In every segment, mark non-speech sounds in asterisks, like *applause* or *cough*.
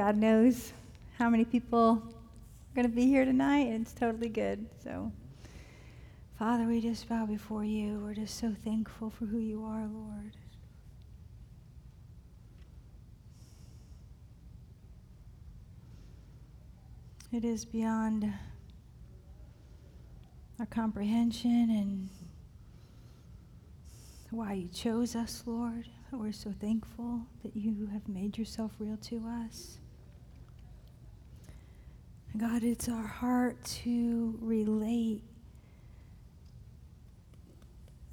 God knows how many people are going to be here tonight, and it's totally good. So, Father, we just bow before you. We're just so thankful for who you are, Lord. It is beyond our comprehension and why you chose us, Lord. We're so thankful that you have made yourself real to us. God, it's our heart to relate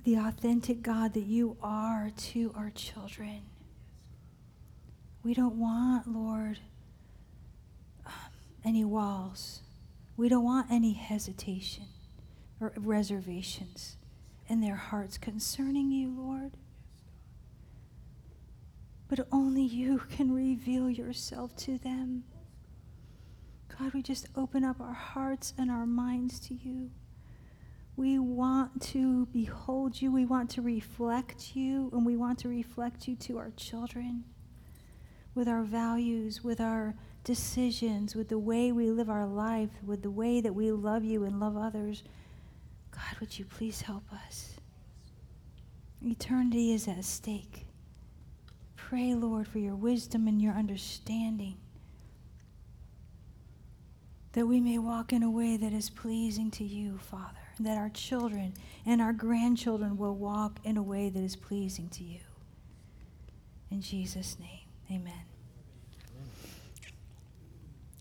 the authentic God that you are to our children. We don't want, Lord, um, any walls. We don't want any hesitation or reservations in their hearts concerning you, Lord. But only you can reveal yourself to them. God, we just open up our hearts and our minds to you. We want to behold you. We want to reflect you, and we want to reflect you to our children with our values, with our decisions, with the way we live our life, with the way that we love you and love others. God, would you please help us? Eternity is at stake. Pray, Lord, for your wisdom and your understanding that we may walk in a way that is pleasing to you, Father, and that our children and our grandchildren will walk in a way that is pleasing to you. In Jesus' name, amen.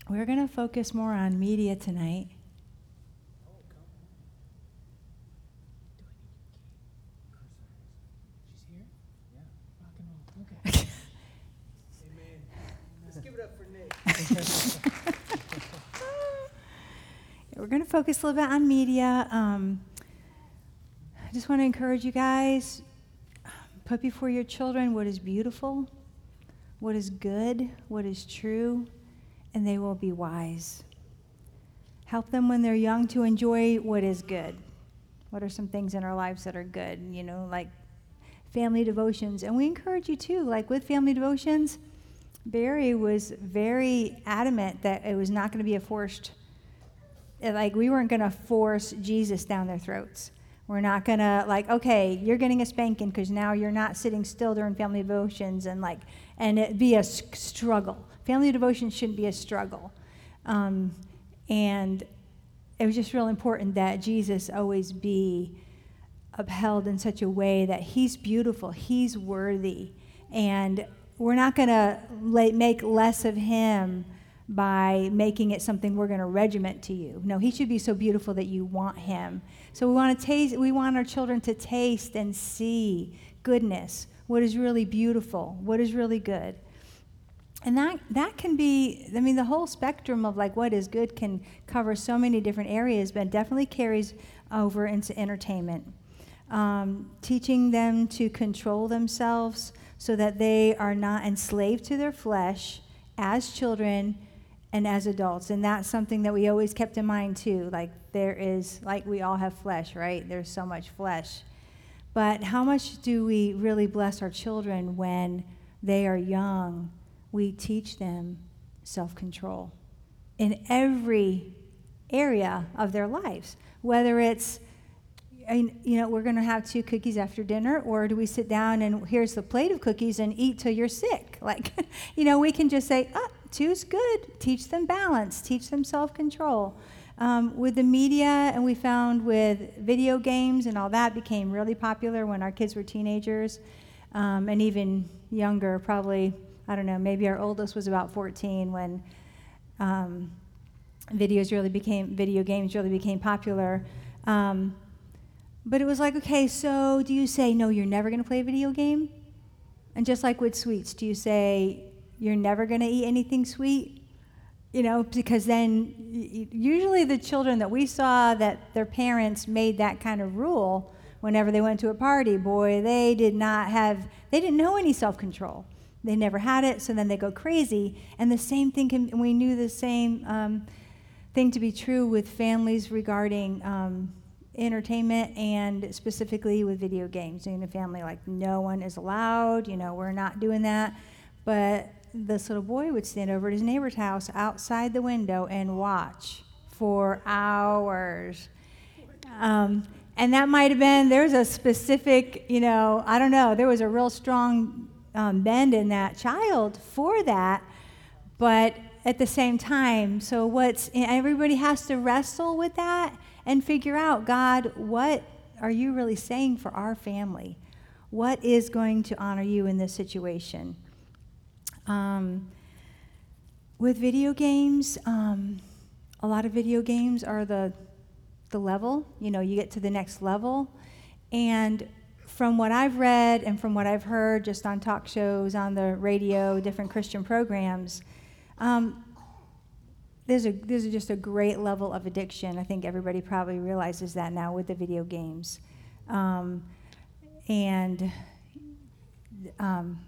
We're going to focus more on media tonight. *laughs* *laughs* We're going to focus a little bit on media. Um, I just want to encourage you guys put before your children what is beautiful, what is good, what is true, and they will be wise. Help them when they're young to enjoy what is good. What are some things in our lives that are good? You know, like family devotions. And we encourage you too, like with family devotions, Barry was very adamant that it was not going to be a forced like we weren't going to force Jesus down their throats. We're not going to like, okay, you're getting a spanking because now you're not sitting still during family devotions and like, and it be a struggle. Family devotion shouldn't be a struggle. Um, and it was just real important that Jesus always be upheld in such a way that he's beautiful, he's worthy, and we're not going to make less of him by making it something we're going to regiment to you. No, he should be so beautiful that you want him. So we want to taste we want our children to taste and see goodness, what is really beautiful, what is really good. And that that can be I mean the whole spectrum of like what is good can cover so many different areas, but definitely carries over into entertainment. Um, teaching them to control themselves so that they are not enslaved to their flesh as children and as adults. And that's something that we always kept in mind too. Like there is, like we all have flesh, right? There's so much flesh. But how much do we really bless our children when they are young? We teach them self control in every area of their lives, whether it's you know, we're going to have two cookies after dinner, or do we sit down and here's the plate of cookies and eat till you're sick? Like, *laughs* you know, we can just say, oh, two's good. Teach them balance, teach them self control. Um, with the media, and we found with video games and all that became really popular when our kids were teenagers um, and even younger, probably, I don't know, maybe our oldest was about 14 when um, videos really became, video games really became popular. Um, but it was like, okay, so do you say, no, you're never going to play a video game? And just like with sweets, do you say, you're never going to eat anything sweet you know because then usually the children that we saw that their parents made that kind of rule whenever they went to a party boy they did not have they didn't know any self-control. They never had it so then they go crazy. And the same thing can we knew the same um, thing to be true with families regarding um, entertainment and specifically with video games. In a family like no one is allowed you know we're not doing that. But this little boy would stand over at his neighbor's house outside the window and watch for hours. Um, and that might have been, there was a specific, you know, I don't know, there was a real strong um, bend in that child for that. But at the same time, so what's, everybody has to wrestle with that and figure out, God, what are you really saying for our family? What is going to honor you in this situation? Um, with video games, um, a lot of video games are the the level. You know, you get to the next level, and from what I've read and from what I've heard just on talk shows, on the radio, different Christian programs, um, there's a there's just a great level of addiction. I think everybody probably realizes that now with the video games, um, and um,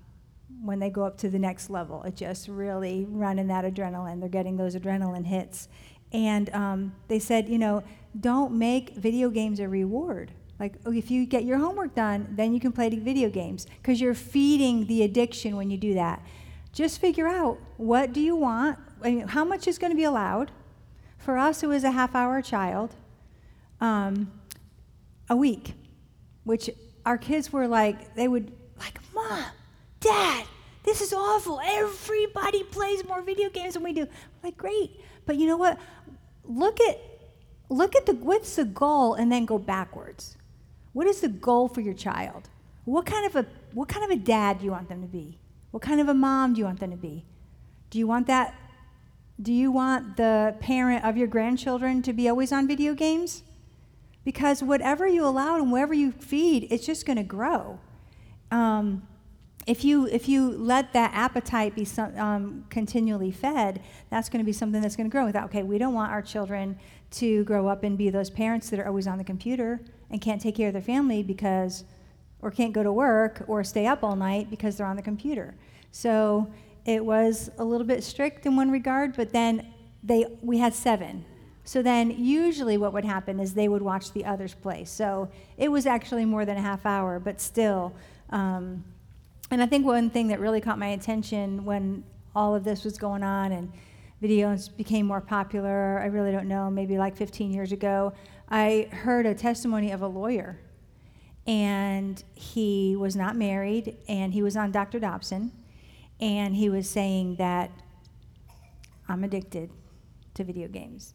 when they go up to the next level, it just really running that adrenaline. They're getting those adrenaline hits, and um, they said, you know, don't make video games a reward. Like, oh, if you get your homework done, then you can play video games because you're feeding the addiction when you do that. Just figure out what do you want I mean, how much is going to be allowed? For us, it was a half hour child um, a week, which our kids were like, they would, like, Mom, Dad, this is awful. Everybody plays more video games than we do. I'm like, great. But you know what? Look at look at the what's the goal and then go backwards. What is the goal for your child? What kind of a what kind of a dad do you want them to be? What kind of a mom do you want them to be? Do you want that do you want the parent of your grandchildren to be always on video games? Because whatever you allow and wherever you feed, it's just going to grow. Um, if you if you let that appetite be some, um, continually fed, that's going to be something that's going to grow. Without okay, we don't want our children to grow up and be those parents that are always on the computer and can't take care of their family because, or can't go to work or stay up all night because they're on the computer. So it was a little bit strict in one regard, but then they we had seven. So then usually what would happen is they would watch the others play. So it was actually more than a half hour, but still. Um, and I think one thing that really caught my attention when all of this was going on and videos became more popular, I really don't know, maybe like 15 years ago, I heard a testimony of a lawyer. And he was not married, and he was on Dr. Dobson and he was saying that I'm addicted to video games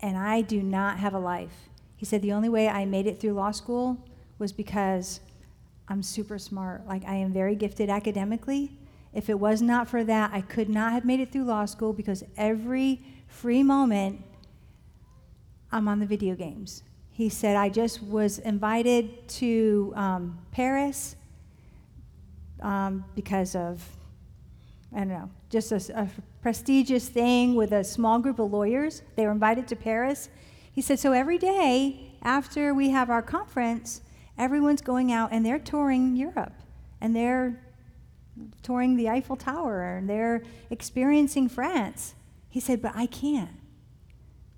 and I do not have a life. He said the only way I made it through law school was because I'm super smart. Like, I am very gifted academically. If it was not for that, I could not have made it through law school because every free moment I'm on the video games. He said, I just was invited to um, Paris um, because of I don't know, just a, a, prestigious thing with a small group of lawyers. They were invited to Paris. He said, so every day after we have our conference, everyone's going out and they're touring Europe and they're touring the Eiffel Tower and they're experiencing France. He said, but I can't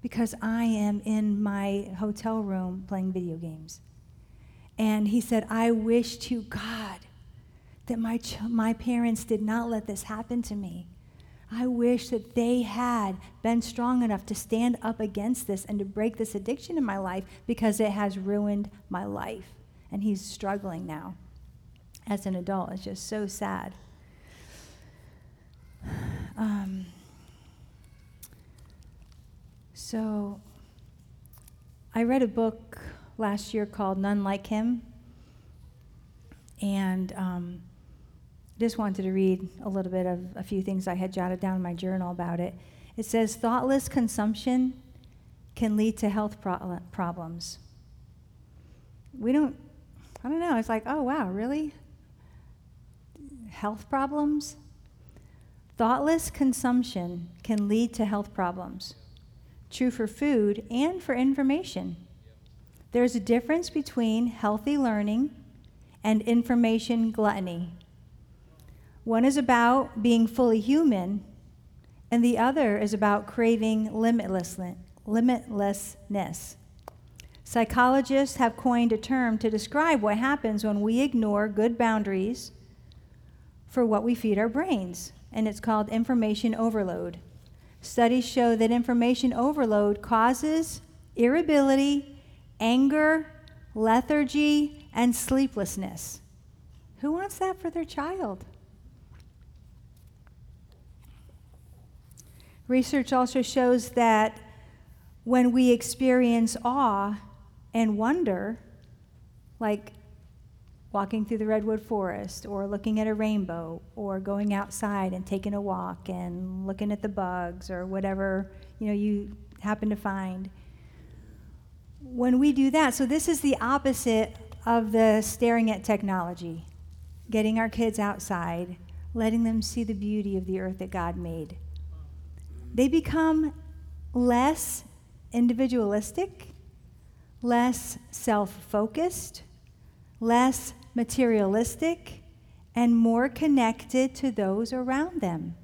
because I am in my hotel room playing video games. And he said, I wish to God that my, ch- my parents did not let this happen to me. I wish that they had been strong enough to stand up against this and to break this addiction in my life because it has ruined my life. And he's struggling now as an adult. It's just so sad. *sighs* Um, so, I read a book last year called None Like Him. And um, just wanted to read a little bit of a few things I had jotted down in my journal about it. It says thoughtless consumption can lead to health pro- problems. We don't, I don't know, it's like, oh wow, really? Health problems? Thoughtless consumption can lead to health problems. True for food and for information. There's a difference between healthy learning and information gluttony. One is about being fully human, and the other is about craving limitlessness. Psychologists have coined a term to describe what happens when we ignore good boundaries for what we feed our brains. and it's called information overload. Studies show that information overload causes irritability, anger, lethargy, and sleeplessness. Who wants that for their child? Research also shows that when we experience awe and wonder, like walking through the redwood forest or looking at a rainbow or going outside and taking a walk and looking at the bugs or whatever you know you happen to find. When we do that so this is the opposite of the staring at technology getting our kids outside letting them see the beauty of the earth that god made. They become less individualistic less self-focused less materialistic, and more connected to those around them.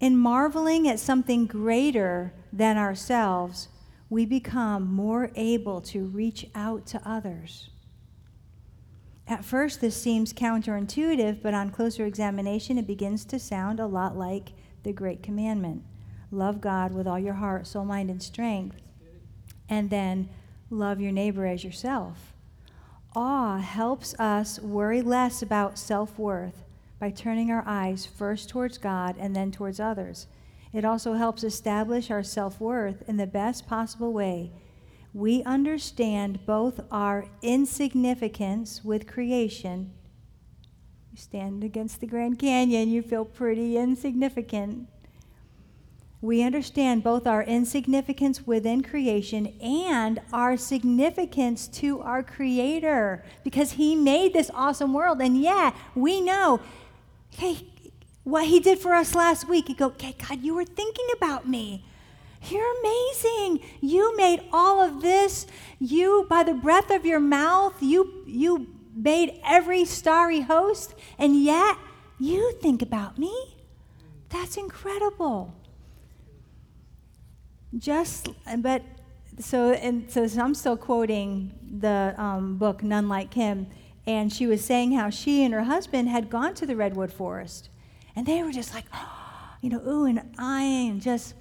In marveling at something greater than ourselves, we become more able to reach out to others. At first, this seems counterintuitive, but on closer examination, it begins to sound a lot like the Great Commandment love God with all your heart, soul, mind, and strength, and then love your neighbor as yourself awe helps us worry less about self worth by turning our eyes first towards God and then towards others. It also helps establish our self worth in the best possible way. We understand both our insignificance with creation. You stand against the Grand Canyon, you feel pretty insignificant we understand both our insignificance within creation and our significance to our Creator because He made this awesome world. And yeah, we know, hey, what He did for us last week. You go, okay, God, you were thinking about me. You're amazing. You made all of this. You, by the breath of your mouth, you, you made every starry host, and yet you think about me. That's incredible just but so and so i'm still quoting the um, book none like him and she was saying how she and her husband had gone to the redwood forest and they were just like oh, *gasps* you know ooh and eyeing just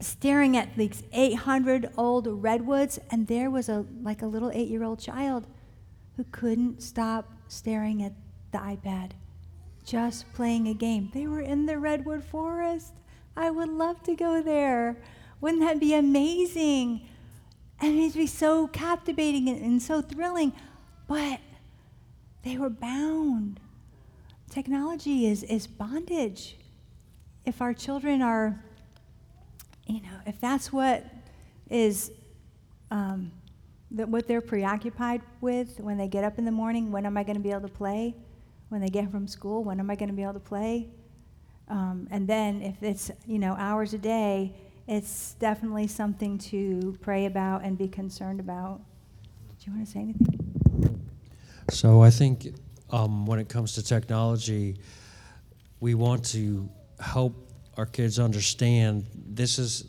staring at these 800 old redwoods and there was a like a little eight-year-old child who couldn't stop staring at the ipad just playing a game. They were in the redwood forest. I would love to go there wouldn't that be amazing? And it'd be so captivating and, and so thrilling. But they were bound. Technology is, is bondage. If our children are, you know, if that's what is um, that what they're preoccupied with when they get up in the morning, when am I going to be able to play? When they get from school, when am I going to be able to play? Um, and then if it's you know hours a day, it's definitely something to pray about and be concerned about. Do you want to say anything? So I think um, when it comes to technology, we want to help our kids understand this is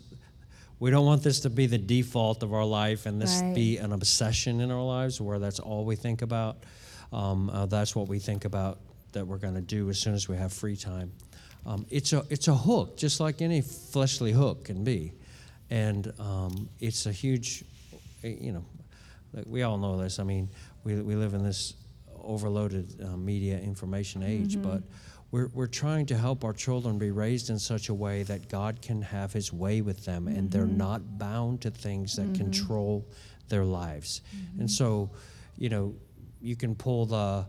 we don't want this to be the default of our life and this right. be an obsession in our lives where that's all we think about um, uh, that's what we think about that we're going to do as soon as we have free time um, it's a it's a hook, just like any fleshly hook can be, and um, it's a huge, you know, like we all know this. I mean, we we live in this overloaded uh, media information age, mm-hmm. but we're, we're trying to help our children be raised in such a way that God can have His way with them mm-hmm. and they're mm-hmm. not bound to things that mm-hmm. control their lives. Mm-hmm. And so, you know, you can pull the,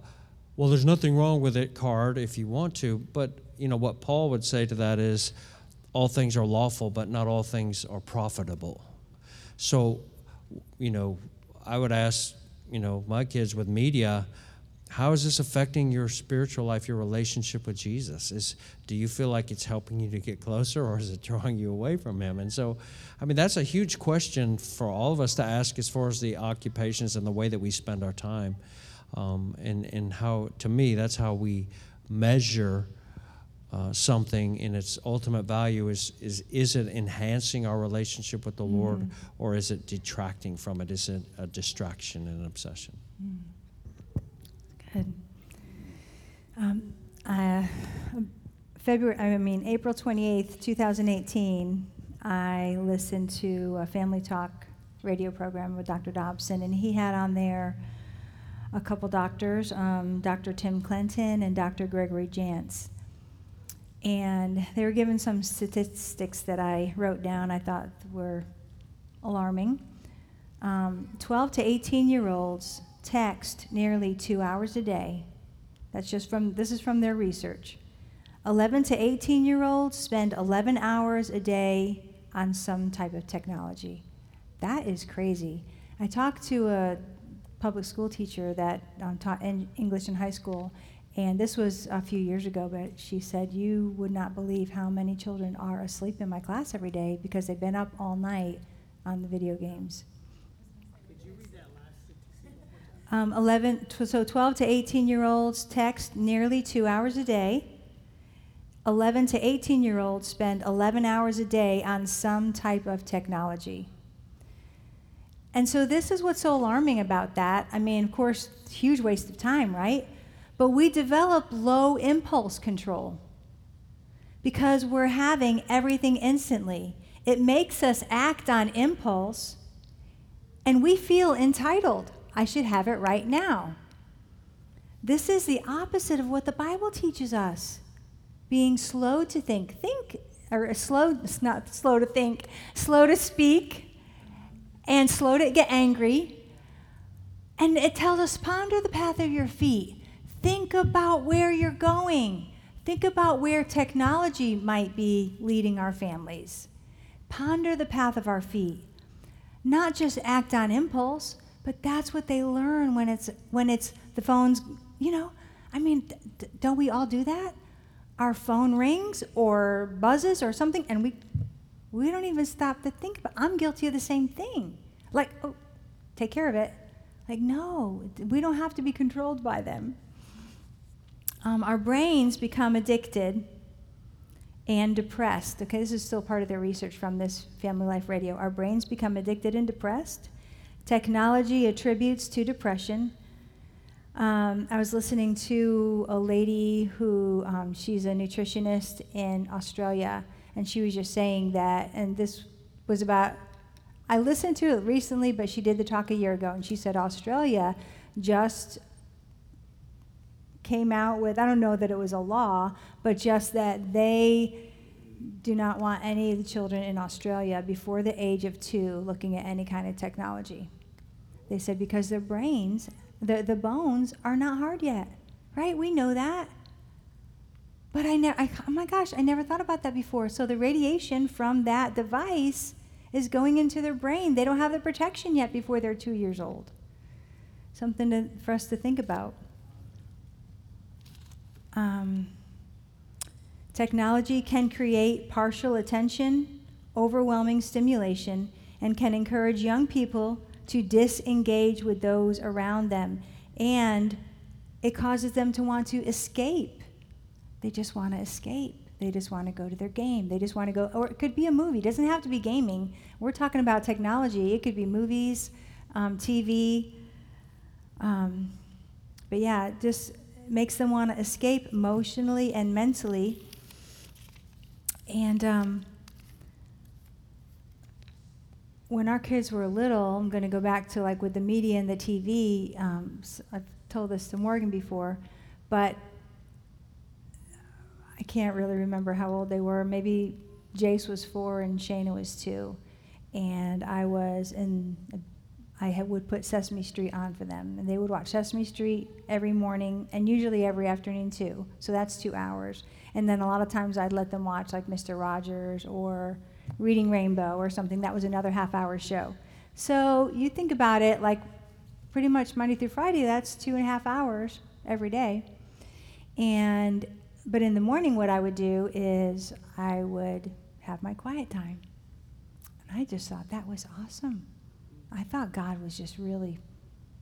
well, there's nothing wrong with it card if you want to, but you know, what Paul would say to that is all things are lawful, but not all things are profitable. So, you know, I would ask, you know, my kids with media, how is this affecting your spiritual life, your relationship with Jesus? Is do you feel like it's helping you to get closer or is it drawing you away from him? And so, I mean, that's a huge question for all of us to ask as far as the occupations and the way that we spend our time. Um, and, and how, to me, that's how we measure uh, something in its ultimate value is, is is it enhancing our relationship with the mm. Lord or is it detracting from it? Is it a distraction and an obsession? Mm. Good. Um, uh, a February, I mean, April 28th, 2018, I listened to a Family Talk radio program with Dr. Dobson, and he had on there a couple doctors, um, Dr. Tim Clinton and Dr. Gregory Jantz. And they were given some statistics that I wrote down I thought were alarming. Um, 12 to 18 year olds text nearly two hours a day. That's just from, this is from their research. 11 to 18 year olds spend 11 hours a day on some type of technology. That is crazy. I talked to a public school teacher that um, taught English in high school, and this was a few years ago, but she said, You would not believe how many children are asleep in my class every day because they've been up all night on the video games. Um, 11, so 12 to 18 year olds text nearly two hours a day. 11 to 18 year olds spend 11 hours a day on some type of technology. And so, this is what's so alarming about that. I mean, of course, huge waste of time, right? But we develop low impulse control because we're having everything instantly. It makes us act on impulse, and we feel entitled. I should have it right now. This is the opposite of what the Bible teaches us. Being slow to think. Think, or slow, not slow to think, slow to speak, and slow to get angry. And it tells us ponder the path of your feet. Think about where you're going. Think about where technology might be leading our families. Ponder the path of our feet. Not just act on impulse, but that's what they learn when it's when it's the phone's, you know, I mean, d- don't we all do that? Our phone rings or buzzes or something and we we don't even stop to think about I'm guilty of the same thing. Like, oh, take care of it. Like, no, we don't have to be controlled by them. Um, our brains become addicted and depressed. Okay, this is still part of their research from this Family Life Radio. Our brains become addicted and depressed. Technology attributes to depression. Um, I was listening to a lady who, um, she's a nutritionist in Australia, and she was just saying that, and this was about, I listened to it recently, but she did the talk a year ago, and she said Australia just came out with, I don't know that it was a law, but just that they do not want any of the children in Australia before the age of two looking at any kind of technology. They said because their brains, the, the bones are not hard yet, right? We know that. But I never, oh my gosh, I never thought about that before. So the radiation from that device is going into their brain. They don't have the protection yet before they're two years old. Something to, for us to think about. Um, technology can create partial attention, overwhelming stimulation, and can encourage young people to disengage with those around them. And it causes them to want to escape. They just want to escape. They just want to go to their game. They just want to go, or it could be a movie. It doesn't have to be gaming. We're talking about technology. It could be movies, um, TV. Um, but yeah, just makes them want to escape emotionally and mentally. And um, when our kids were little, I'm going to go back to like with the media and the TV. Um, I've told this to Morgan before, but I can't really remember how old they were. Maybe Jace was four and Shayna was two, and I was in. I had, would put Sesame Street on for them, and they would watch Sesame Street every morning and usually every afternoon too. So that's two hours. And then a lot of times I'd let them watch like Mr. Rogers or Reading Rainbow or something. That was another half hour show. So you think about it like pretty much Monday through Friday, that's two and a half hours every day. And but in the morning what I would do is I would have my quiet time. And I just thought that was awesome. I thought God was just really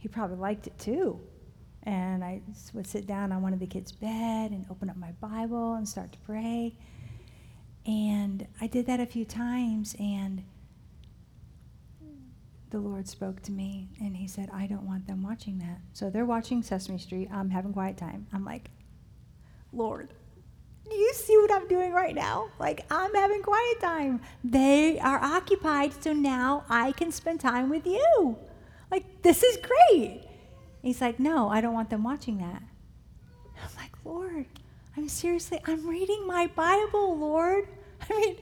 he probably liked it too. And I would sit down on one of the kids' bed and open up my Bible and start to pray. And I did that a few times, and the Lord spoke to me, and He said, I don't want them watching that. So they're watching Sesame Street. I'm having quiet time. I'm like, Lord, You see what I'm doing right now? Like, I'm having quiet time. They are occupied, so now I can spend time with you. Like, this is great. He's like, No, I don't want them watching that. I'm like, Lord, I'm seriously, I'm reading my Bible, Lord. *laughs* I mean,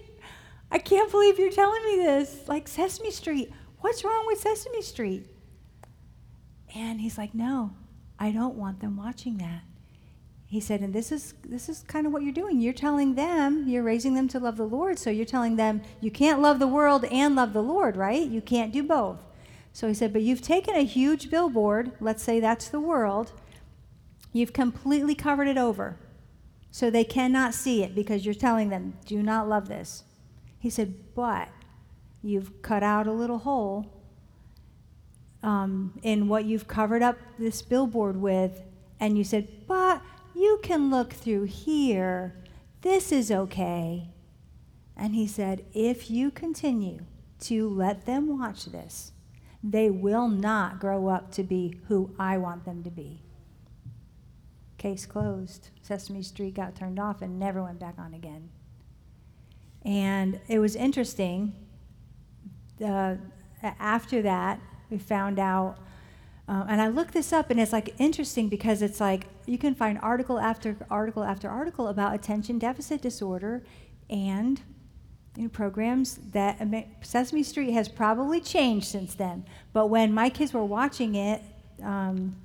I can't believe you're telling me this. Like, Sesame Street. What's wrong with Sesame Street? And he's like, No, I don't want them watching that. He said, and this is this is kind of what you're doing. You're telling them, you're raising them to love the Lord, so you're telling them you can't love the world and love the Lord, right? You can't do both. So he said, but you've taken a huge billboard, let's say that's the world, you've completely covered it over. So they cannot see it because you're telling them, do not love this. He said, but you've cut out a little hole um, in what you've covered up this billboard with, and you said, but you can look through here. This is okay. And he said, if you continue to let them watch this, they will not grow up to be who I want them to be. Case closed. Sesame Street got turned off and never went back on again. And it was interesting. Uh, after that, we found out, uh, and I looked this up, and it's like interesting because it's like you can find article after article after article about attention deficit disorder and you know, programs that Sesame Street has probably changed since then. But when my kids were watching it um,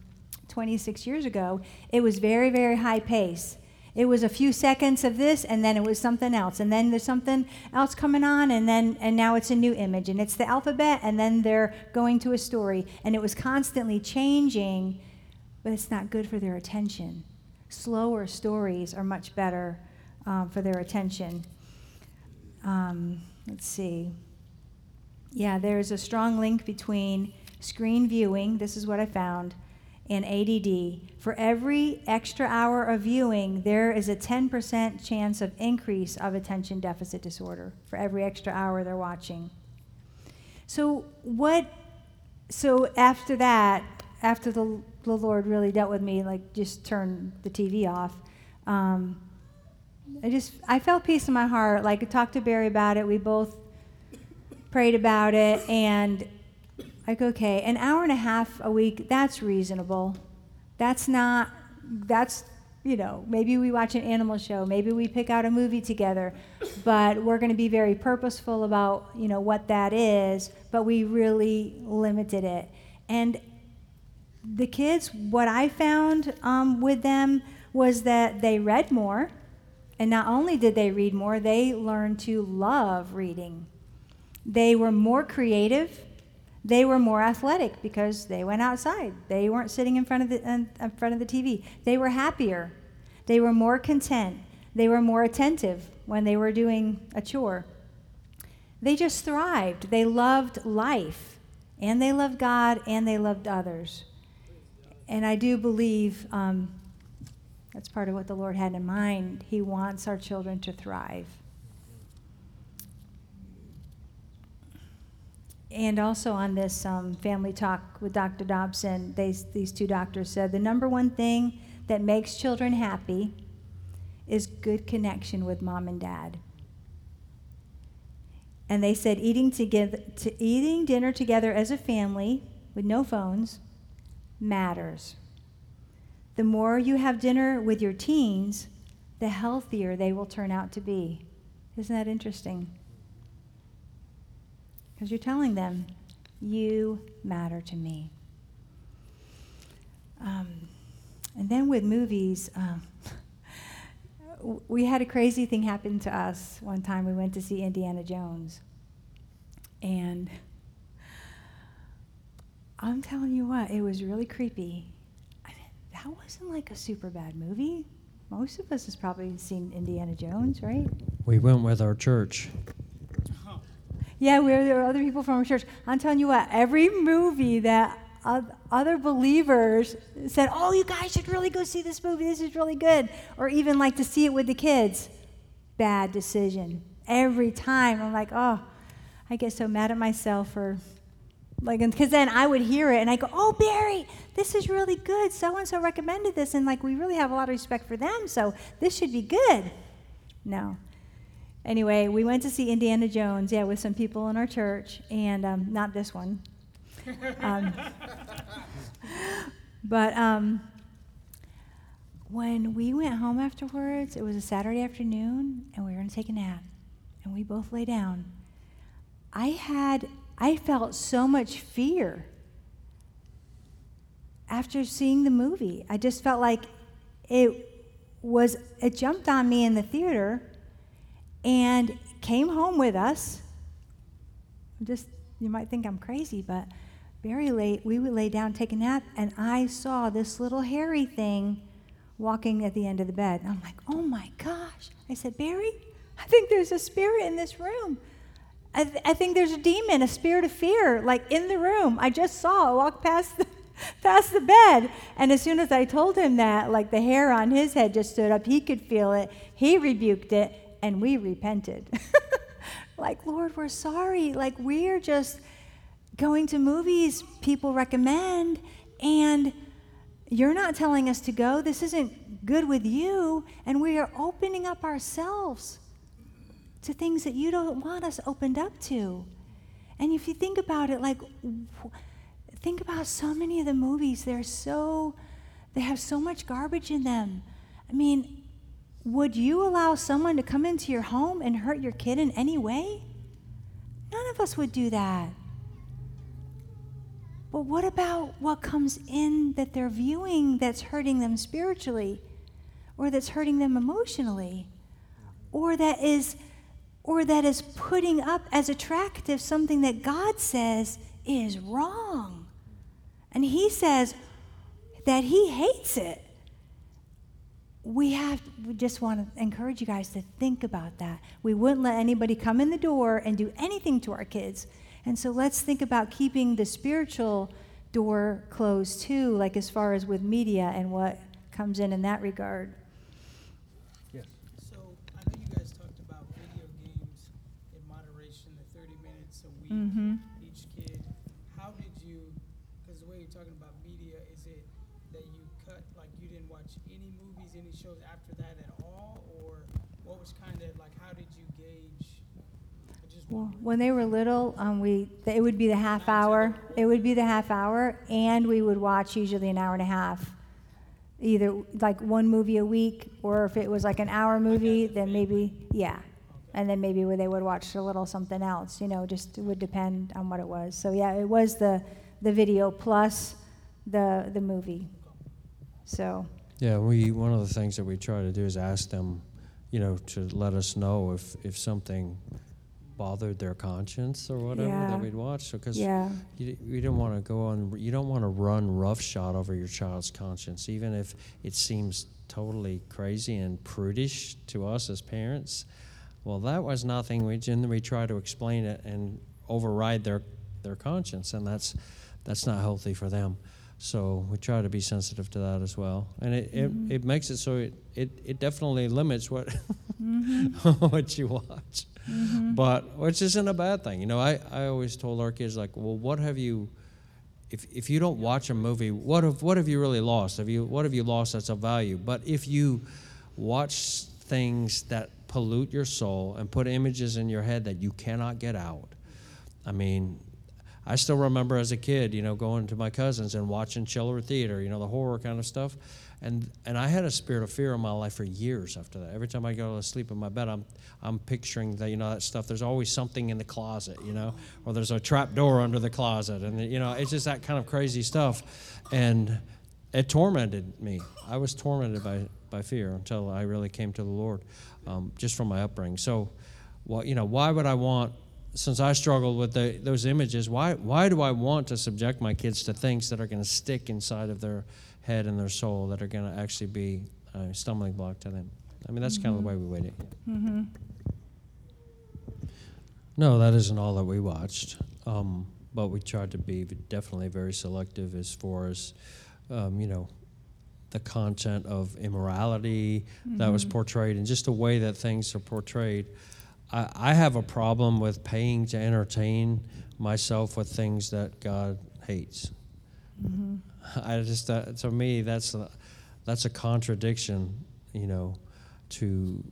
26 years ago, it was very, very high pace. It was a few seconds of this, and then it was something else, and then there's something else coming on, and then and now it's a new image, and it's the alphabet, and then they're going to a story, and it was constantly changing, but it's not good for their attention. Slower stories are much better um, for their attention. Um, let's see. Yeah, there's a strong link between screen viewing, this is what I found, and ADD. For every extra hour of viewing, there is a 10% chance of increase of attention deficit disorder for every extra hour they're watching. So, what, so after that, after the, the Lord really dealt with me, like just turn the TV off, um, I just I felt peace in my heart. Like I talked to Barry about it. We both prayed about it, and like okay, an hour and a half a week. That's reasonable. That's not. That's you know maybe we watch an animal show. Maybe we pick out a movie together, but we're going to be very purposeful about you know what that is. But we really limited it, and the kids. What I found um, with them was that they read more and not only did they read more, they learned to love reading. They were more creative. They were more athletic because they went outside. They weren't sitting in front of the, in front of the TV. They were happier. They were more content. They were more attentive when they were doing a chore. They just thrived. They loved life, and they loved God, and they loved others. And I do believe um, that's part of what the Lord had in mind. He wants our children to thrive. And also on this um, family talk with Dr. Dobson, they, these two doctors said the number one thing that makes children happy is good connection with mom and dad. And they said eating together, to eating dinner together as a family with no phones matters the more you have dinner with your teens, the healthier they will turn out to be. Isn't that interesting? Because you're telling them, you matter to me. Um, and then with movies, um, *laughs* we had a crazy thing happen to us one time. We went to see Indiana Jones. And I'm telling you what, it was really creepy that wasn't like a super bad movie. Most of us has probably seen Indiana Jones, right? We went with our church. Yeah, we there were other people from our church. I'm telling you what, every movie that other believers said, "Oh, you guys should really go see this movie. This is really good," or even like to see it with the kids. Bad decision every time. I'm like, oh, I get so mad at myself for like, because then I would hear it and I go, oh, Barry, this is really good. So and so recommended this. And like, we really have a lot of respect for them. So this should be good. No. Anyway, we went to see Indiana Jones, yeah, with some people in our church, and um, not this one. *laughs* Um, but um, when we went home afterwards, it was a Saturday afternoon, and we were going to take a nap, and we both lay down. I had, I felt so much fear after seeing the movie. I just felt like it was, it jumped on me in the theater and came home with us. Just, you might think I'm crazy, but very late, we would lay down, take a nap, and I saw this little hairy thing walking at the end of the bed. I'm like, oh my gosh. I said, Barry, I think there's a spirit in this room. I, th- I think there's a demon, a spirit of fear, like in the room. I just saw it walk past the, *laughs* past the bed. And as soon as I told him that, like the hair on his head just stood up, he could feel it. He rebuked it, and we repented. *laughs* like, Lord, we're sorry. Like, we're just going to movies people recommend, and you're not telling us to go. This isn't good with you. And we are opening up ourselves to things that you don't want us opened up to. And if you think about it, like, think about so many of the movies, they're so, they have so much garbage in them. I mean, would you allow someone to come into your home and hurt your kid in any way? None of us would do that. But what about what comes in that they're viewing that's hurting them spiritually or that's hurting them emotionally or that is or that is putting up as attractive something that God says is wrong. And he says that he hates it. We have we just want to encourage you guys to think about that. We wouldn't let anybody come in the door and do anything to our kids. And so let's think about keeping the spiritual door closed too, like as far as with media and what comes in in that regard. Mm-hmm. each kid. How did you? Because the way you're talking about media, is it that you cut like you didn't watch any movies, any shows after that at all, or what was kind of like? How did you gauge? Well, when they were little, um, we it would be the half hour. It would be the half hour, and we would watch usually an hour and a half, either like one movie a week, or if it was like an hour movie, then maybe yeah and then maybe they would watch a little something else. You know, just would depend on what it was. So yeah, it was the the video plus the the movie. So. Yeah, we one of the things that we try to do is ask them, you know, to let us know if if something bothered their conscience or whatever yeah. that we'd watch. Because yeah. you, you don't want to go on, you don't want to run roughshod over your child's conscience, even if it seems totally crazy and prudish to us as parents. Well, that was nothing. We we try to explain it and override their their conscience, and that's that's not healthy for them. So we try to be sensitive to that as well, and it, mm-hmm. it, it, makes it so it, it, it definitely limits what mm-hmm. *laughs* what you watch, mm-hmm. but which isn't a bad thing. You know, I, I always told our kids like, well, what have you, if if you don't watch a movie, what have what have you really lost? Have you what have you lost that's of value? But if you watch things that pollute your soul and put images in your head that you cannot get out. I mean, I still remember as a kid, you know, going to my cousins and watching chiller theater, you know, the horror kind of stuff. And and I had a spirit of fear in my life for years after that. Every time I go to sleep in my bed, I'm I'm picturing that, you know, that stuff. There's always something in the closet, you know, or there's a trap door under the closet. And, you know, it's just that kind of crazy stuff. And it tormented me. I was tormented by, by fear until I really came to the Lord um, just from my upbringing. So, well, you know, why would I want, since I struggled with the, those images, why, why do I want to subject my kids to things that are going to stick inside of their head and their soul that are going to actually be a stumbling block to them? I mean, that's mm-hmm. kind of the way we weighed it. Mm-hmm. No, that isn't all that we watched. Um, but we tried to be definitely very selective as far as, um, you know, the content of immorality mm-hmm. that was mm-hmm. portrayed and just the way that things are portrayed. I, I have a problem with paying to entertain myself with things that God hates. Mm-hmm. I just uh, to me that's a, that's a contradiction, you know, to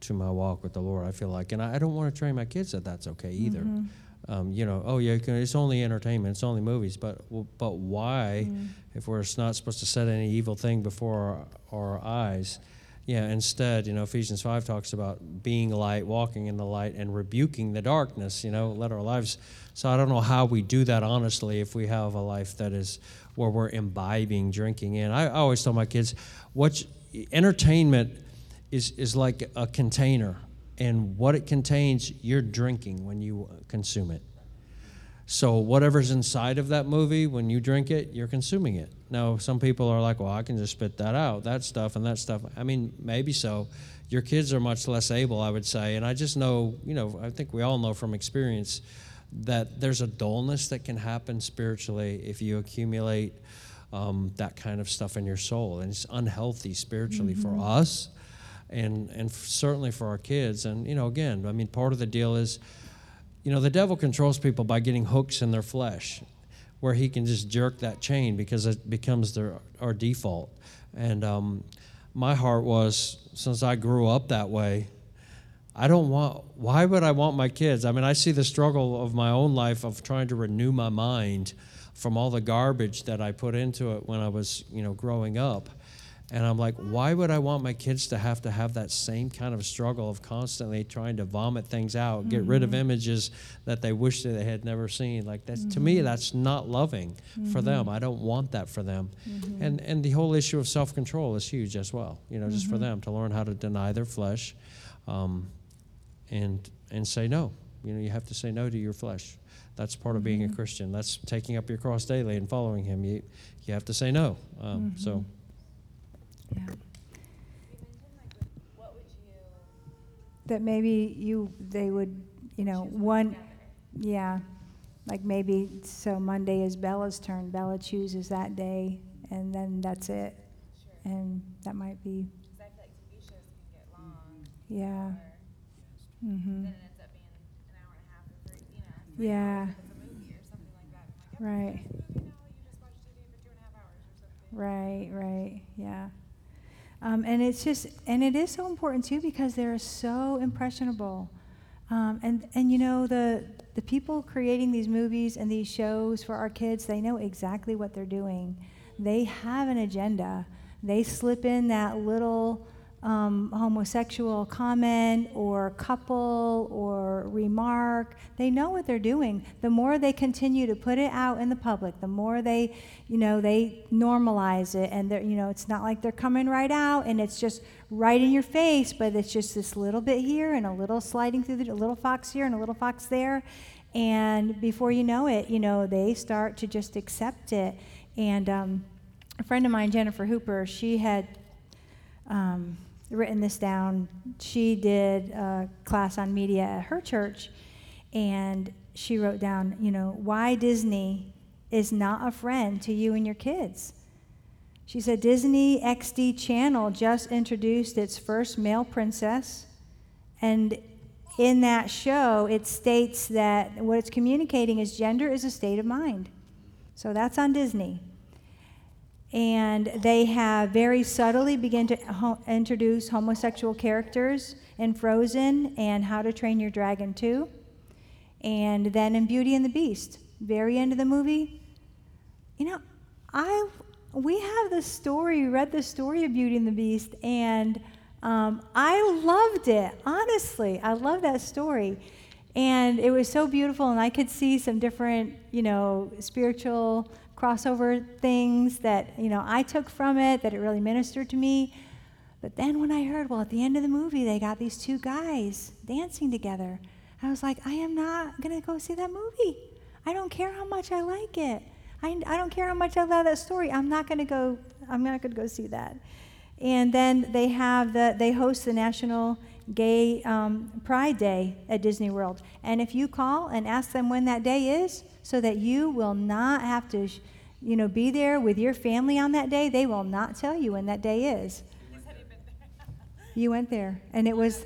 to my walk with the Lord. I feel like, and I, I don't want to train my kids that that's okay either. Mhm. Um, you know, oh yeah, can, it's only entertainment, it's only movies, but but why, Mm. if we're not supposed to set any evil thing before our, our eyes? Yeah, instead, you know, Ephesians 5 talks about being light, walking in the light, and rebuking the darkness, you know, let our lives. So I don't know how we do that honestly if we have a life that is where we're imbibing, drinking in. I, I always tell my kids, what entertainment is, is like a container, and what it contains, you're drinking when you consume it. So whatever's inside of that movie, when you drink it, you're consuming it. Now, some people are like, "Well, I can just spit that out, that stuff and that stuff." I mean, maybe so. Your kids are much less able, I would say, and I just know, you know, I think we all know from experience that there's a dullness that can happen spiritually if you accumulate um, that kind of stuff in your soul, and it's unhealthy spiritually for us, and and certainly for our kids. And you know, again, I mean, part of the deal is you know, the devil controls people by getting hooks in their flesh, where he can just jerk that chain because it becomes their our default. And um, my heart was, since I grew up that way, I don't want. Why would I want my kids? I mean, I see the struggle of my own life of trying to renew my mind from all the garbage that I put into it when I was, you know, growing up. And I'm like, why would I want my kids to have to have that same kind of struggle of constantly trying to vomit things out, get rid of mm-hmm. images that they wish that they had never seen? Like that's to me, mm-hmm. that's not loving for them. Mm-hmm. I don't want that for them. And and the whole issue of self-control is huge as well. You know, just for them to learn how to deny their flesh, um, and and say no. You know, you have to say no to your flesh. That's part of being a Christian. That's taking up your cross daily and following Him. You you have to say no. Um, So. Yeah. You mentioned like with- what would you That maybe you, they would, you know, choose one, yeah, like maybe, so Monday is Bella's turn. Bella chooses that day, and then that's it. Sure. And that might be, I like TV shows can get long. yeah. Or hmm then it ends up being an hour and a half or three, you know. three Yeah. hours if it's a movie or something like that. I'm like, Right. every movie now, you just watch TV for two and a half hours or something. Right, right, yeah. Um, and it's just, and it is so important too because they're so impressionable. Um, and, and you know, the, the people creating these movies and these shows for our kids, they know exactly what they're doing. They have an agenda. They slip in that little um, homosexual comment or couple or remark. They know what they're doing. The more they continue to put it out in the public, the more they, you know, they normalize it, and they're, you know, it's not like they're coming right out and it's just right in your face, but it's just this little bit here and a little sliding through the little fox here and a little fox there, and before you know it, you know, they start to just accept it. And um, a friend of mine, Jennifer Hooper, she had um, written this down. She did a class on media at her church, and she wrote down, you know, why Disney is not a friend to you and your kids. She said Disney XD Channel just introduced its first male princess, and in that show, it states that what it's communicating is gender is a state of mind. So that's on Disney and they have very subtly begun to ho- introduce homosexual characters in Frozen and How to Train Your Dragon 2. And then in Beauty and the Beast, very end of the movie, you know, I we have the story, read the story of Beauty and the Beast, and um, I loved it. Honestly, I love that story, and it was so beautiful, and I could see some different, you know, spiritual crossover things that you know I took from it that it really ministered to me. But then when I heard, well, at the end of the movie, they got these two guys dancing together, I was like, I am not gonna go see that movie. I don't care how much I like it. I, I don't care how much I love that story. I'm not gonna go. I'm not gonna go see that. And then they have the they host the National Gay um, Pride Day at Disney World. And if you call and ask them when that day is, so that you will not have to, sh- you know, be there with your family on that day, they will not tell you when that day is. You went there, and it was,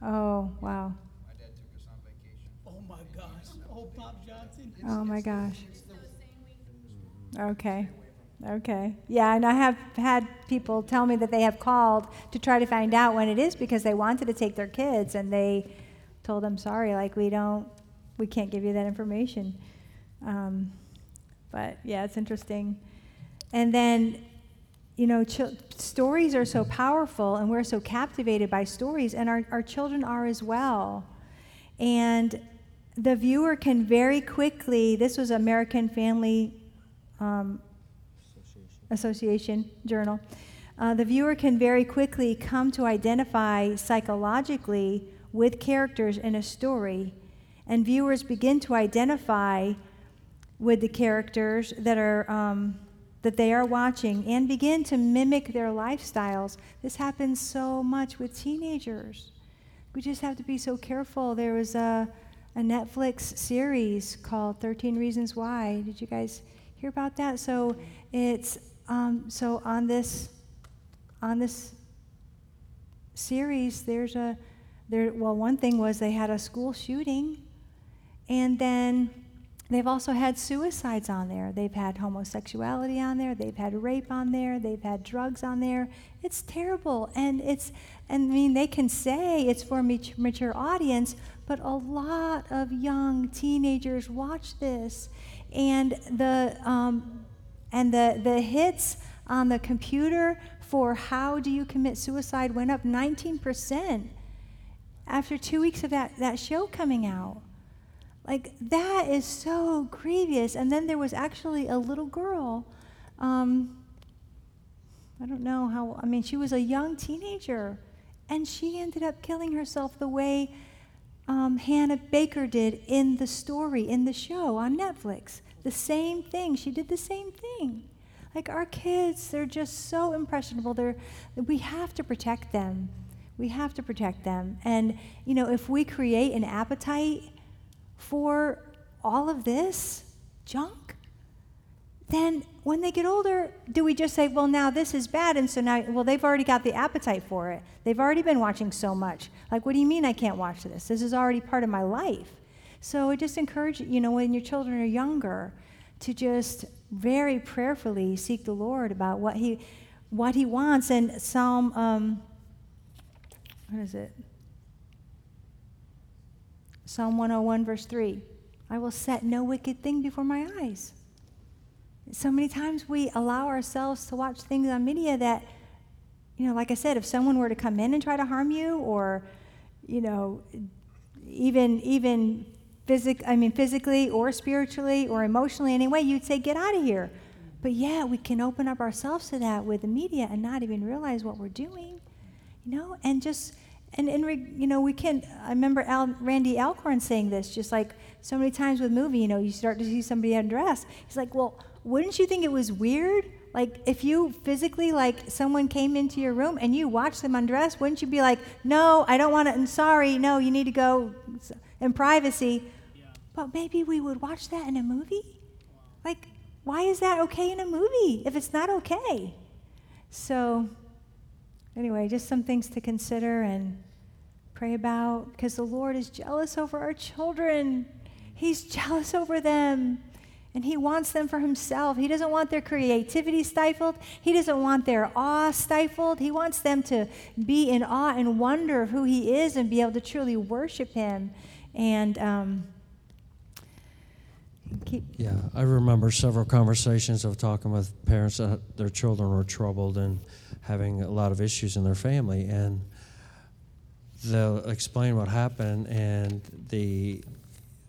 oh wow, My dad took us on vacation. Oh my gosh. Oh, Bob Johnson. oh my gosh. Okay. Okay. Yeah, and I have had people tell me that they have called to try to find out when it is because they wanted to take their kids and they told them, sorry, like we don't, we can't give you that information. Um, but yeah, it's interesting. And then, you know, ch- stories are so powerful and we're so captivated by stories, and our, our children are as well. And the viewer can very quickly, this was American Family um, Association Journal. Uh, the viewer can very quickly come to identify psychologically with characters in a story, and viewers begin to identify with the characters that are um, that they are watching and begin to mimic their lifestyles. This happens so much with teenagers. We just have to be so careful. There was a, a Netflix series called 13 Reasons Why. Did you guys hear about that? So it's um, so on this on this series, there's a there. Well, one thing was they had a school shooting, and then they've also had suicides on there. They've had homosexuality on there. They've had rape on there. They've had drugs on there. It's terrible, and it's and I mean they can say it's for a mature audience, but a lot of young teenagers watch this, and the um, and the, the hits on the computer for how do you commit suicide went up 19% after two weeks of that, that show coming out. Like, that is so grievous. And then there was actually a little girl. Um, I don't know how, I mean, she was a young teenager. And she ended up killing herself the way um, Hannah Baker did in the story, in the show on Netflix. The same thing. She did the same thing. Like our kids, they're just so impressionable. They're, we have to protect them. We have to protect them. And, you know, if we create an appetite for all of this junk, then when they get older, do we just say, well, now this is bad, and so now, well, they've already got the appetite for it. They've already been watching so much. Like, what do you mean I can't watch this? This is already part of my life. So I just encourage you know, when your children are younger, to just very prayerfully seek the Lord about what He, what He wants. And Psalm, um, what is it? Psalm 101, verse 3 I will set no wicked thing before my eyes. So many times we allow ourselves to watch things on media that, you know, like I said, if someone were to come in and try to harm you or, you know, even even physic, I mean, physically or spiritually or emotionally, anyway, you'd say, get out of here. But yeah, we can open up ourselves to that with the media and not even realize what we're doing, you know, and just, and, and you know, we can, I remember Al, Randy Alcorn saying this, just like so many times with movie, you know, you start to see somebody undressed. He's like, well, wouldn't you think it was weird? Like, if you physically, like, someone came into your room and you watched them undress, wouldn't you be like, no, I don't want to, I'm sorry, no, you need to go in privacy? But maybe we would watch that in a movie? Like, why is that okay in a movie if it's not okay? So, anyway, just some things to consider and pray about because the Lord is jealous over our children. He's jealous over them. And he wants them for himself. He doesn't want their creativity stifled. He doesn't want their awe stifled. He wants them to be in awe and wonder of who he is and be able to truly worship him. And um, keep. Yeah, I remember several conversations of talking with parents that their children were troubled and having a lot of issues in their family, and they'll explain what happened, and the,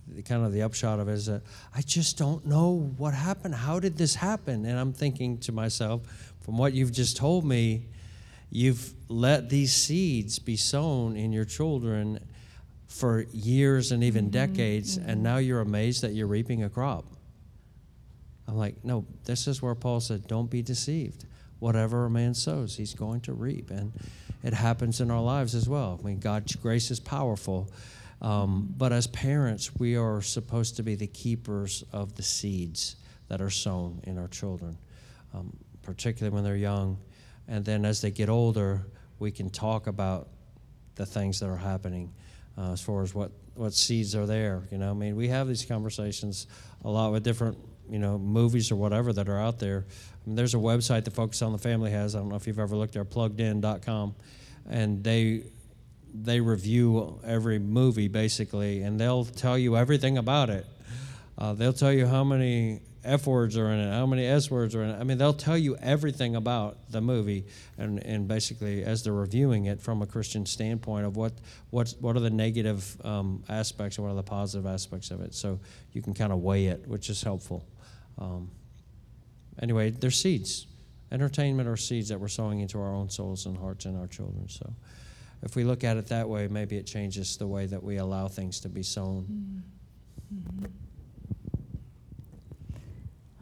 the kind of the upshot of it is that I just don't know what happened. How did this happen? And I'm thinking to myself, from what you've just told me, you've let these seeds be sown in your children for years and even mm-hmm, decades, mm-hmm. and now you're amazed that you're reaping a crop. I'm like, no, this is where Paul said, don't be deceived. Whatever a man sows, he's going to reap. And it happens in our lives as well. I mean, God's grace is powerful. Um, but as parents, we are supposed to be the keepers of the seeds that are sown in our children, um, particularly when they're young. And then as they get older, we can talk about the things that are happening uh, as far as what, what seeds are there. You know, I mean, we have these conversations a lot with different you know, movies or whatever that are out there. I mean, there's a website that Focus on the Family has. I don't know if you've ever looked there, pluggedin.com, and they they review every movie basically, and they'll tell you everything about it. Uh, they'll tell you how many F words are in it, how many S words are in it. I mean, they'll tell you everything about the movie, and, and basically as they're reviewing it from a Christian standpoint of what what what are the negative um, aspects and what are the positive aspects of it. So you can kind of weigh it, which is helpful. Um, anyway, they're seeds. Entertainment are seeds that we're sowing into our own souls and hearts and our children. So if we look at it that way, maybe it changes the way that we allow things to be sown. Mm-hmm.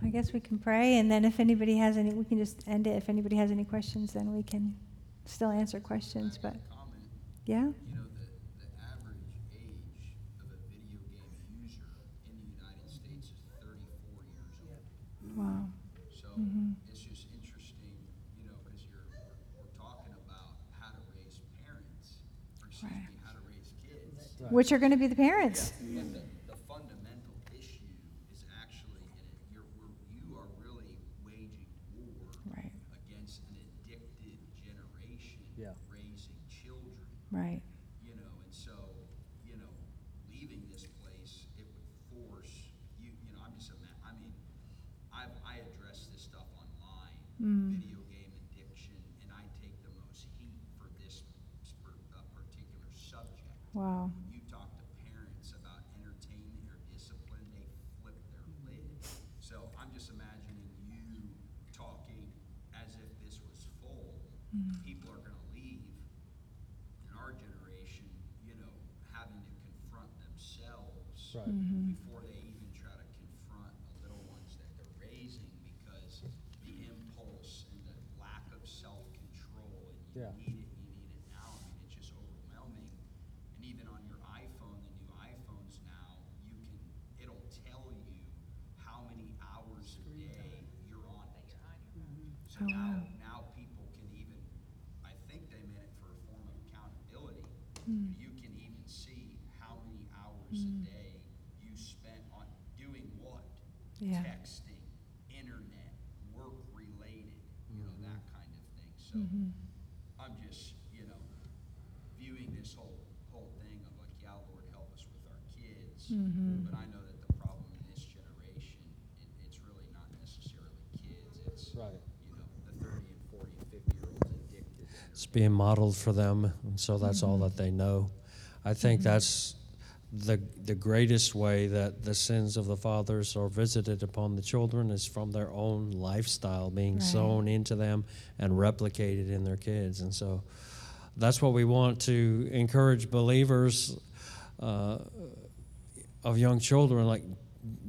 I guess we can pray, and then if anybody has any, we can just end it. If anybody has any questions, then we can still answer questions. But yeah, you know, the, the average age of a video game user in the United States is thirty-four years old. wow. So Mhm. it's just interesting, you know, because you're, we're, we're talking about how to raise parents, or excuse Right. how to raise kids. Which are going to be the parents? But the, the fundamental issue is actually, in it, you're, we're, you are really waging war Right. against an addicted generation Yeah. raising children. Right. You know, and so, you know, leaving this place, it would force you, you know, I'm just, I mean, I, I address this stuff online, Mm. video game addiction, and I take the most heat for this uh, particular subject. Wow. You talk to parents about entertainment or discipline, they flip their lid. So I'm just imagining you talking as if this was full. Mm. People are gonna leave in our generation, you know, having to confront themselves Mhm. before they even try to confront the little ones that they're raising because the impulse and the lack of self-control and you Yeah. need it, you need it now. I mean, it's just overwhelming. And even on your iPhone, the new iPhones now, you can, it'll tell you how many hours a day you're on it. So Oh, now, wow. now people can even, I think they meant it for a form of accountability. Mm. You can even see how many hours Mm. a day you spent on doing what? Yeah. Texting, internet, work related, you know, that kind of thing. So Mhm. I'm just, you know, viewing this whole, whole thing of like, yeah, Lord, help us with our kids. Mhm. But I know that the problem in this generation, it, it's really not necessarily kids. It's, Right. you know, the 30 and 40 and 50 year olds addicted. to It's being modeled for them, and so that's all that they know. I think that's the the greatest way that the sins of the fathers are visited upon the children is from their own lifestyle being Right. sown into them and replicated in their kids, and so that's what we want to encourage believers uh, of young children like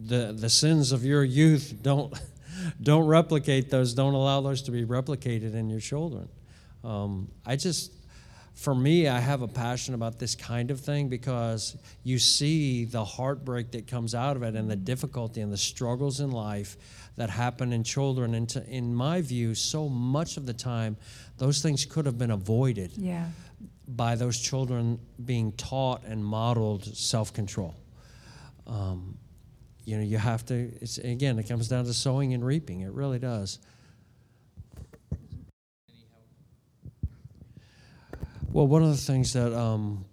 the the sins of your youth don't *laughs* don't replicate those don't allow those to be replicated in your children um, i just for me i have a passion about this kind of thing because you see the heartbreak that comes out of it and the difficulty and the struggles in life that happen in children and to, in my view so much of the time those things could have been avoided Yeah. by those children being taught and modeled self control. Um, you know, you have to, it's, again, it comes down to sowing and reaping. It really does. Well, one of the things that um,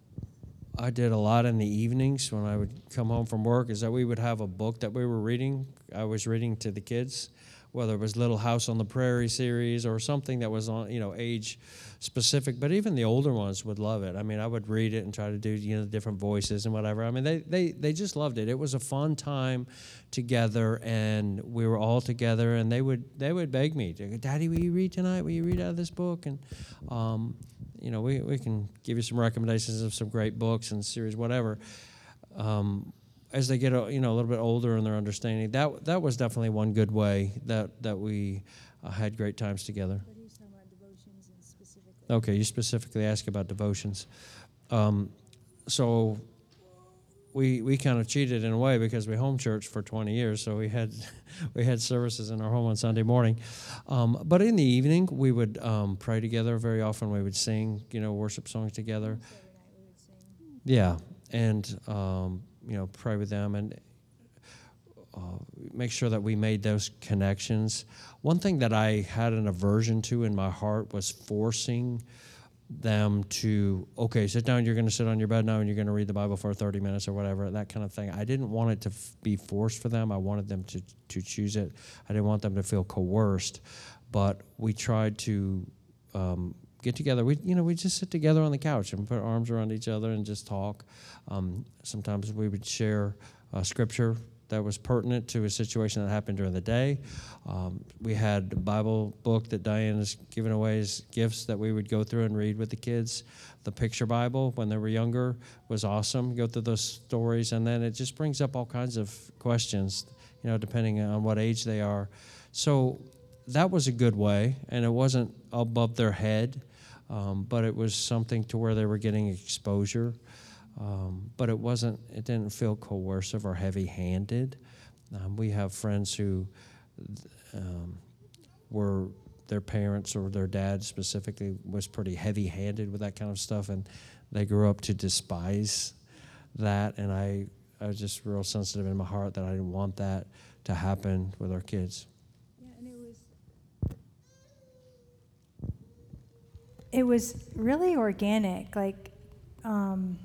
I did a lot in the evenings when I would come home from work is that we would have a book that we were reading. I was reading to the kids, whether it was Little House on the Prairie series or something that was on, you know, age specific. But even the older ones would love it. I mean, I would read it and try to do, you know, the different voices and whatever. I mean, they, they, they just loved it. It was a fun time together, and we were all together. And they would they would beg me, Daddy, will you read tonight? Will you read out of this book? And um, you know, we, we can give you some recommendations of some great books and series, whatever. Um, as they get, you know, a little bit older and their understanding, that that was definitely one good way that that we uh, had great times together. But he's about devotions and specifically. Okay, you specifically asked about devotions. Um, so we we kind of cheated in a way because we home church for 20 years, so we had *laughs* we had services in our home on Sunday morning. Um, but in the evening, we would um, pray together. Very often, we would sing, you know, worship songs together. Every night we would sing. Yeah, and um, you know, pray with them. And uh, make sure that we made those connections. One thing that I had an aversion to in my heart was forcing them to okay sit down you're going to sit on your bed now and you're going to read the bible for 30 minutes or whatever that kind of thing i didn't want it to f- be forced for them i wanted them to, to choose it i didn't want them to feel coerced but we tried to um, get together we you know we just sit together on the couch and put arms around each other and just talk um, sometimes we would share scripture that was pertinent to a situation that happened during the day. Um, we had a Bible book that Diane has given away as gifts that we would go through and read with the kids. The picture Bible when they were younger was awesome. Go through those stories, and then it just brings up all kinds of questions, you know, depending on what age they are. So that was a good way, and it wasn't above their head, um, but it was something to where they were getting exposure. Um, but it wasn't. It didn't feel coercive or heavy-handed. Um, we have friends who um, were their parents or their dad specifically was pretty heavy-handed with that kind of stuff, and they grew up to despise that. And I, I was just real sensitive in my heart that I didn't want that to happen with our kids. Yeah, and it was, it was really organic. Like, um,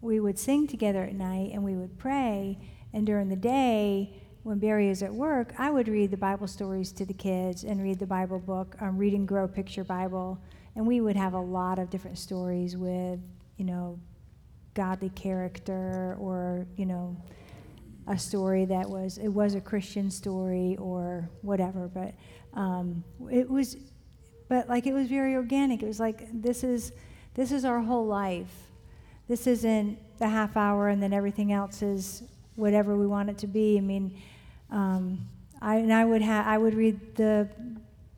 we would sing together at night and we would pray. And during the day, when Barry is at work, I would read the Bible stories to the kids and read the Bible book, um, Read and Grow Picture Bible. And we would have a lot of different stories with, you know, godly character or, you know, a story that was, it was a Christian story or whatever. But um, it was, but like it was very organic. It was like, this is, this is our whole life this isn't the half hour and then everything else is whatever we want it to be. I mean, um, I and I would have I would read the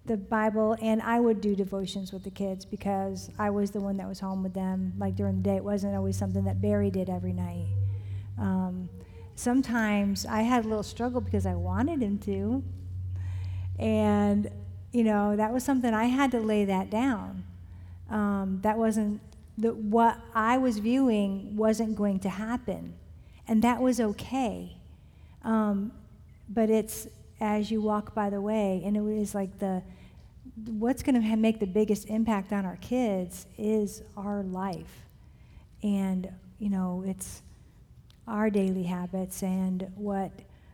the Bible and I would do devotions with the kids because I was the one that was home with them. Like during the day, it wasn't always something that Barry did every night. Um, sometimes I had a little struggle because I wanted him to, and you know that was something I had to lay that down. Um, that wasn't the, what I was viewing wasn't going to happen. And that was okay. Um, but it's as you walk by the way, and it was like the what's going to make the biggest impact on our kids is our life. And, you know, it's our daily habits and what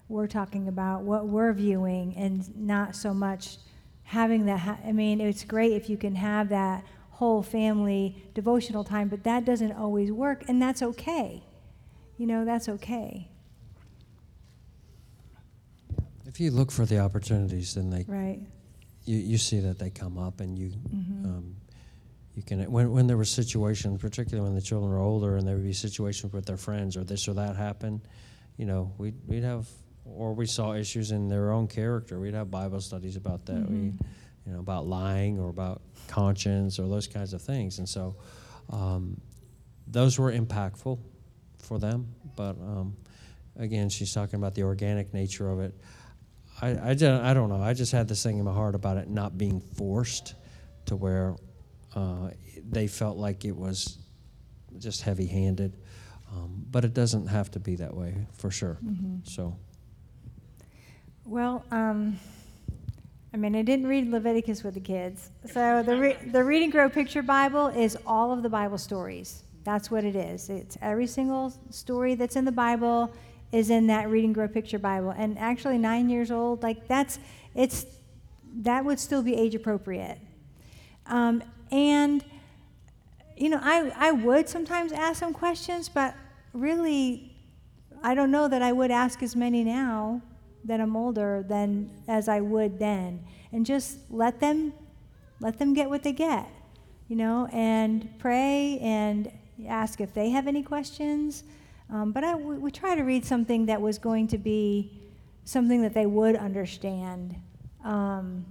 we're talking about, what we're viewing, and not so much having that. Ha- I mean, it's great if you can have that whole family devotional time, but that doesn't always work, and that's okay. You know, that's okay. If you look for the opportunities, then they Right. you, you see that they come up, and you Mhm. um, you can when when there were situations, particularly when the children were older, and there would be situations with their friends or this or that happened you know, we'd we'd have or we saw issues in their own character. We'd have Bible studies about that. We Mhm. you know about lying or about conscience or those kinds of things, and so um, those were impactful for them. But um, again, she's talking about the organic nature of it. I, I, just, I don't know. I just had this thing in my heart about it not being forced to where uh, they felt like it was just heavy handed. Um, but it doesn't have to be that way for sure. Mhm. So, Well, um, I mean, I didn't read Leviticus with the kids. So *laughs* the, re- the Read and Grow Picture Bible is all of the Bible stories. That's what it is. It's every single story that's in the Bible is in that Read and Grow Picture Bible. And actually, nine years old, like that's, it's, that would still be age appropriate. Um, and, you know, I, I would sometimes ask some questions, but really, I don't know that I would ask as many now that I'm older than as I would then. And just let them let them get what they get, you know, and pray and ask if they have any questions. Um, but I, we, we try to read something that was going to be something that they would understand. Um,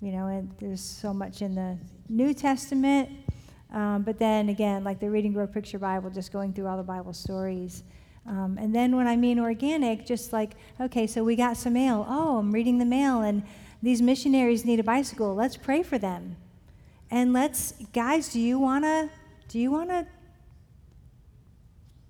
you know, and there's so much in the New Testament. Um, but then again, like the Read and Grow Picture Bible, just going through all the Bible stories. Um, and then when I mean organic, just like, okay, so we got some mail. Oh, I'm reading the mail, and these missionaries need a bicycle. Let's pray for them. And let's, guys, do you want to, do you want to,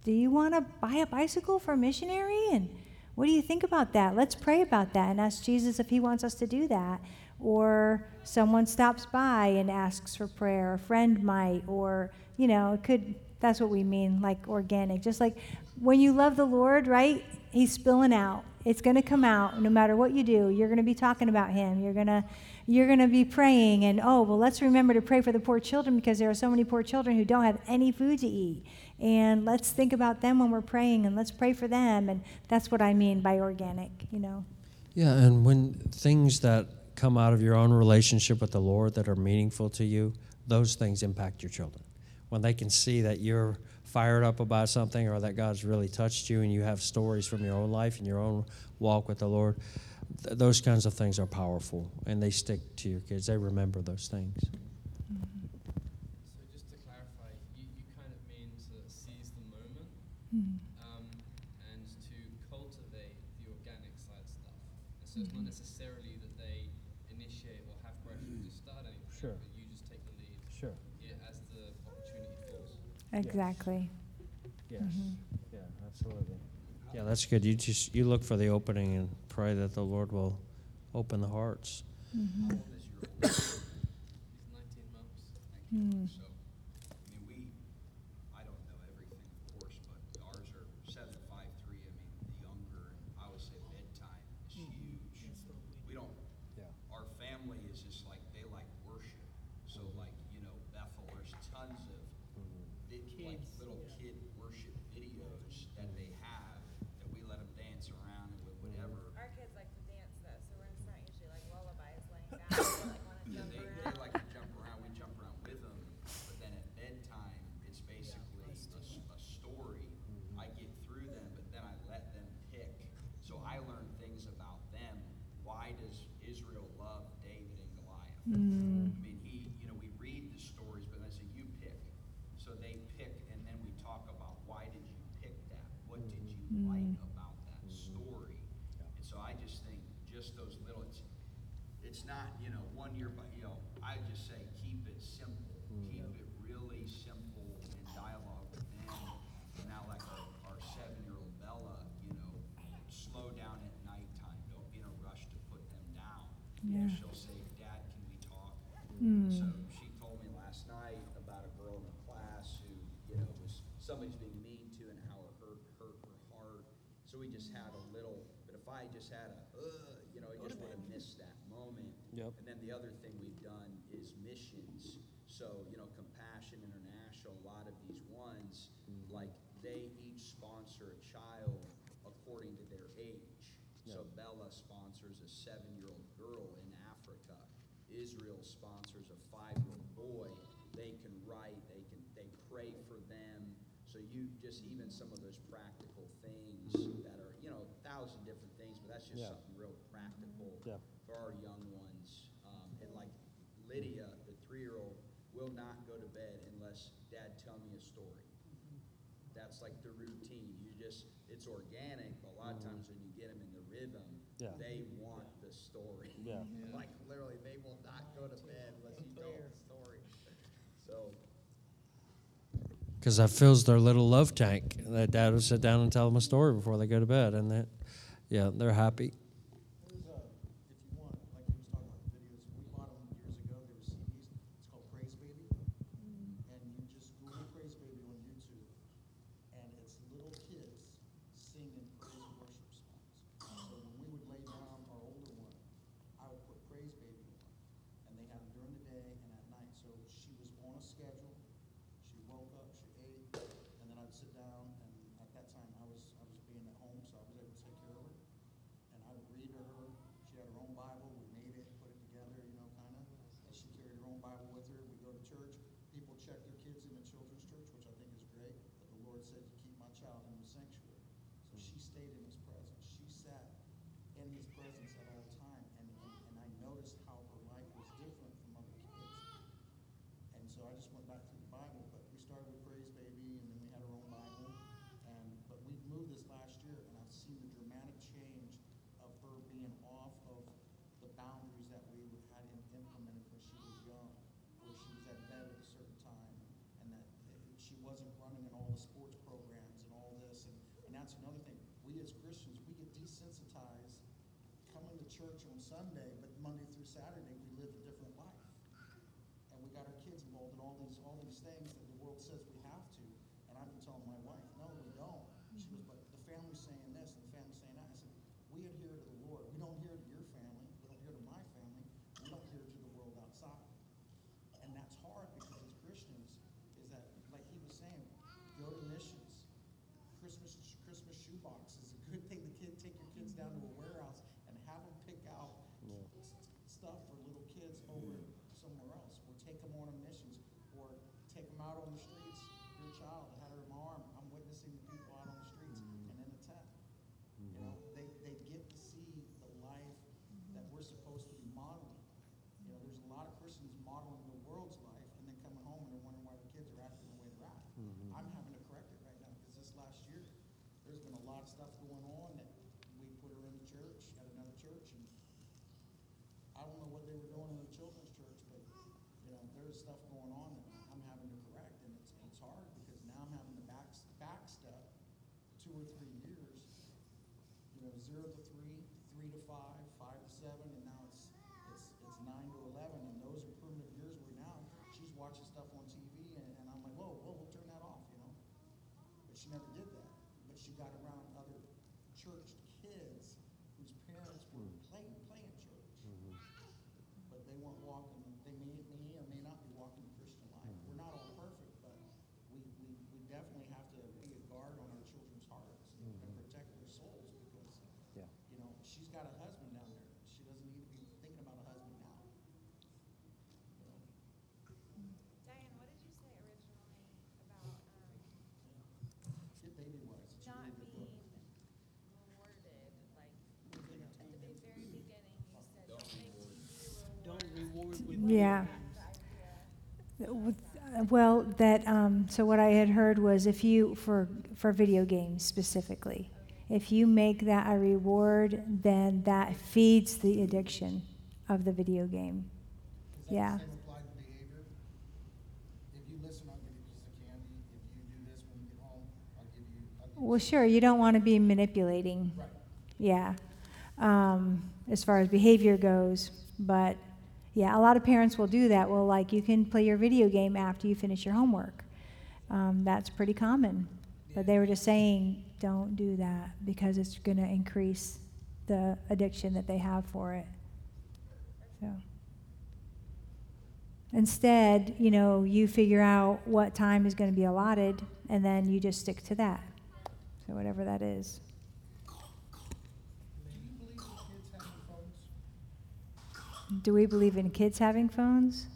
do you want to buy a bicycle for a missionary? And What do you think about that? Let's pray about that and ask Jesus if he wants us to do that. Or someone stops by and asks for prayer, a friend might, or, you know, it could, that's what we mean, like organic. Just like when you love the Lord, right? He's spilling out. It's going to come out no matter what you do. You're going to be talking about him. You're going to you're going to be praying and oh, well let's remember to pray for the poor children because there are so many poor children who don't have any food to eat. And let's think about them when we're praying and let's pray for them and that's what I mean by organic, you know. Yeah, and when things that come out of your own relationship with the Lord that are meaningful to you, those things impact your children. When they can see that you're fired up about something or that God's really touched you and you have stories from your own life and your own walk with the Lord, th- those kinds of things are powerful and they stick to your kids. They remember those things. So just to clarify, you, you kind of mean to seize the moment um, and to cultivate the organic side stuff. And so it's not necessarily that they initiate or have pressure to start anything, Sure. but you just take the lead Sure. yeah, as the opportunity falls. Exactly. Yes. Yeah, absolutely. Yeah, that's good. You just you look for the opening and pray that the Lord will open the hearts. Mm-hmm. *coughs* *coughs* How old is your oldest? These 19 months. Mm. So, I mean, we, I don't know everything, of course, but ours are seven, five, three. I mean, the younger, and I would say bedtime is huge. We don't, Yeah. our family is just like, they like worship. So like, you know, Bethel, there's tons of, vi- like, little kid worship videos that they have, that we let them dance around and with whatever. Our kids like to dance though, so we're it's not usually like lullabies laying down. They like want to Yeah, jump they, around. they like to jump around, we jump around with them, but then at bedtime, it's basically a, s- a story. I get through them, but then I let them pick. So I learn things about them. Why does Israel love David and Goliath? I mean, he, you know, we read the stories, but I say, you pick. So they pick, and then we talk about why did you pick that? What did you like about that story? And so I just think, just those little, it's, it's not, you know, one year, but, you know, I just say, keep it simple. Keep it really simple in dialogue with them. And now, like our, our seven-year-old Bella, you know, slow down at nighttime. Don't be in a rush to put them down. Yeah. She'll say, Dad, can we talk? Mm. So she told me last night about a girl in the class who, you know, was, somebody's being mean to and how it hurt, hurt her heart. So we just had a little, but if I just had a, uh, you know, I just would have missed that moment. Yep. And then the other thing we've done is missions. So, you know, Compassion International, a lot of these ones, mm-hmm. like, they each sponsor a child according to their age. So Bella sponsors a seven-year-old girl in Africa. Israel sponsors a five-year-old boy. They can write, they can, they pray for them. So you, just even some of those practical things that are, you know, a thousand different things, but that's just Yeah. something real practical Yeah. for our young ones. Um, and like Lydia, the three-year-old, will not go to bed unless Dad tell me a story. That's like the routine. You just, it's organic, but a lot of mm. times when you get them in the rhythm, Yeah. they want the story. *laughs* Yeah. Like literally, they will not go to bed unless you tell them a story. So, Because that fills their little love tank. That dad will sit down and tell them a story before they go to bed, and that, yeah, they're happy. desensitized coming to church on Sunday, but Monday through Saturday we live a different life. And we got our kids involved in all these all these things well, that um, so what I had heard was if you for for video games specifically, if you make that a reward, then that feeds the addiction of the video game. yeah. Well, sure. You don't want to be manipulating. Right. Yeah. Um, as far as behavior goes, but yeah, a lot of parents will do that. Well, like you can play your video game after you finish your homework. Um, that's pretty common. But they were just saying, don't do that because it's going to increase the addiction that they have for it. So instead, you know, you figure out what time is going to be allotted and then you just stick to that. So, whatever that is. Do we believe in kids having phones?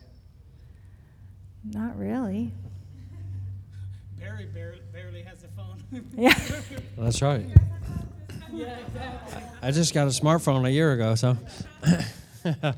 Not really. Barry barely, barely has a phone. *laughs* yeah. Well, that's right. *laughs* Yeah, exactly. I just got a smartphone a year ago, so. *laughs*